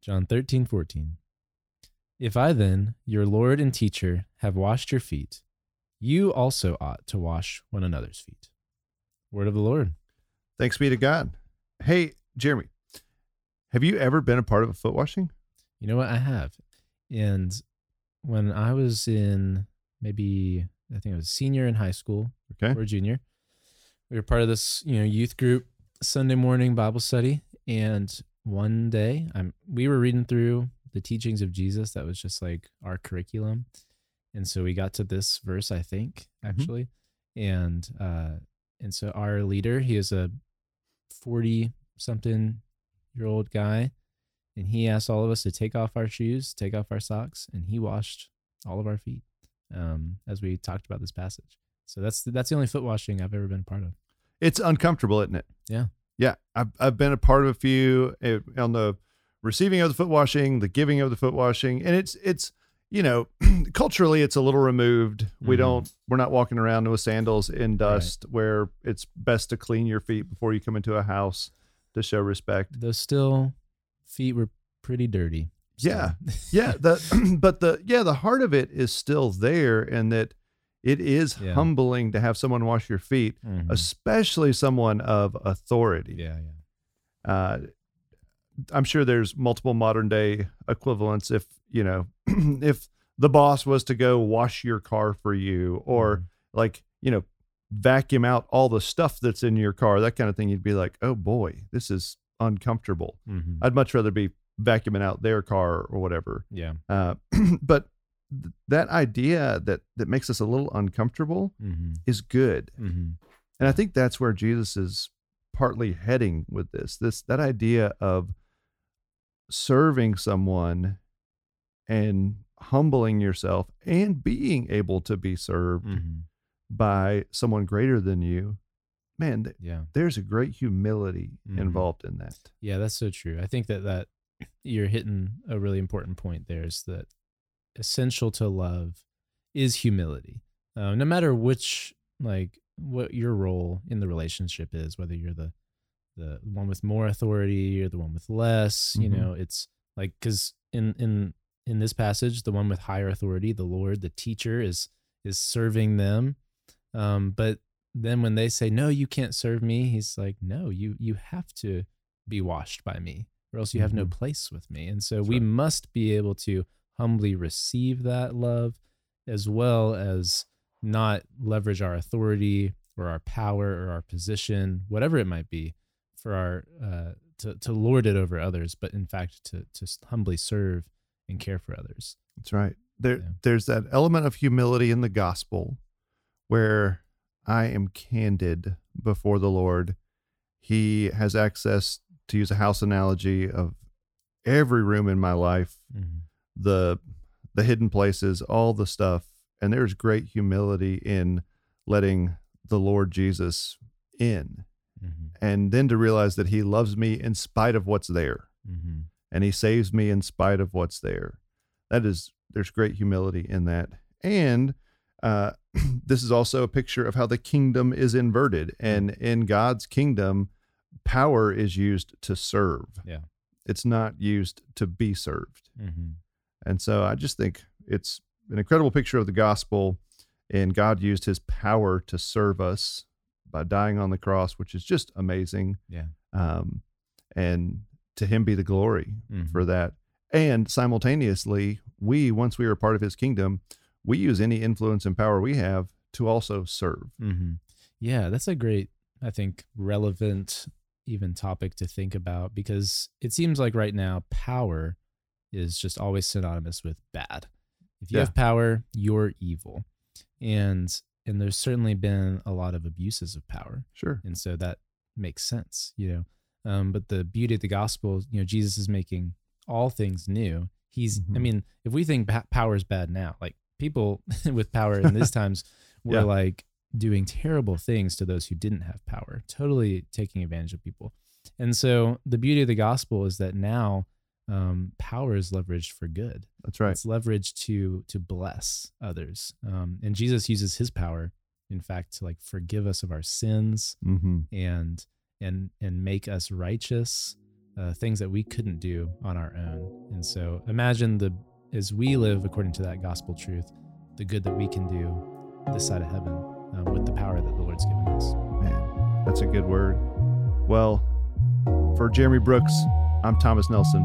John 13, 14. If I then, your Lord and teacher, have washed your feet, you also ought to wash one another's feet. Word of the Lord. Thanks be to God. Hey, Jeremy, have you ever been a part of a foot washing? You know what? I have. And when I was in maybe, I think I was senior in high school Okay. or junior, we were part of this, you know, youth group Sunday morning Bible study. And one day I'm, we were reading through the teachings of Jesus. That was just like our curriculum. And so we got to this verse, I think, actually. And, uh, and so our leader, he is a 40 something year old guy and he asked all of us to take off our shoes, take off our socks, and he washed all of our feet um, as we talked about this passage. So that's that's the only foot washing I've ever been a part of. It's uncomfortable, isn't it? Yeah. Yeah. I've, I've been a part of a few eh, on the receiving of the foot washing, the giving of the foot washing. And it's, it's, you know, culturally, it's a little removed. We Mhm. don't, we're not walking around with sandals in dust where it's best to clean your feet before you come into a house to show respect. Those still feet were pretty dirty. So- Yeah. yeah the but the yeah the heart of it is still there and that it is Yeah. humbling to have someone wash your feet Mhm. especially someone of authority yeah, yeah. uh i'm sure there's multiple modern day equivalents if you know if the boss was to go wash your car for you or Mhm. like you know vacuum out all the stuff that's in your car that kind of thing you'd be like oh boy this is uncomfortable Mhm. i'd much rather be vacuuming out their car or whatever yeah. uh, but th- that idea that that makes us a little uncomfortable hmm is good, hmm and I think that's where Jesus is partly heading with this. This that idea of serving someone and humbling yourself and being able to be served hmm by someone greater than you. Man, th- Yeah. there's a great humility Mhm. involved in that. Yeah, that's so true. I think that that you're hitting a really important point there is that essential to love is humility. Uh, no matter which like what your role in the relationship is, whether you're the the one with more authority or the one with less, you Mhm. know, it's like cuz in in in this passage, the one with higher authority, the Lord, the teacher is is serving them. Um but then when they say no, you can't serve me, he's like, "No, you you have to be washed by me or else you have no Mhm. place with me and so That's we right. must be able to humbly receive that love as well as not leverage our authority or our power or our position whatever it might be for our uh, to, to lord it over others but in fact to, to humbly serve and care for others That's right. There, Yeah. there's that element of humility in the gospel where I am candid before the Lord. He has access, to use a house analogy, of every room in my life, the the hidden places, all the stuff, and there's great humility in letting the Lord Jesus in, Mhm. and then to realize that He loves me in spite of what's there Mhm. and he saves me in spite of what's there. That is, there's great humility in that. And uh, this is also a picture of how the kingdom is inverted. And in God's kingdom, power is used to serve. Yeah. It's not used to be served. And so I just think it's an incredible picture of the gospel. And God used his power to serve us by dying on the cross, which is just amazing. yeah Um, and to him be the glory Mhm. for that. And simultaneously, we, once we are part of his kingdom, we use any influence and power we have to also serve. hmm Yeah, that's a great, I think, relevant even topic to think about because it seems like right now power is just always synonymous with bad. If you Yeah. have power, you're evil. And and there's certainly been a lot of abuses of power. Sure. And so that makes sense, you know. Um, but the beauty of the gospel, you know, Jesus is making all things new. He's, I Mhm. mean, if we think power is bad now, like people with power in these times were Yeah. like doing terrible things to those who didn't have power, totally taking advantage of people. And so the beauty of the gospel is that now um, power is leveraged for good. That's right. It's leveraged to to bless others. Um, and Jesus uses his power, in fact, to like forgive us of our sins Mm-hmm. and and and make us righteous uh, things that we couldn't do on our own. And so imagine the as we live according to that gospel truth, the good that we can do this side of heaven um, with the power that the Lord's given us. Man, that's a good word. Well, for Jeremy Brooks, I'm Thomas Nelson.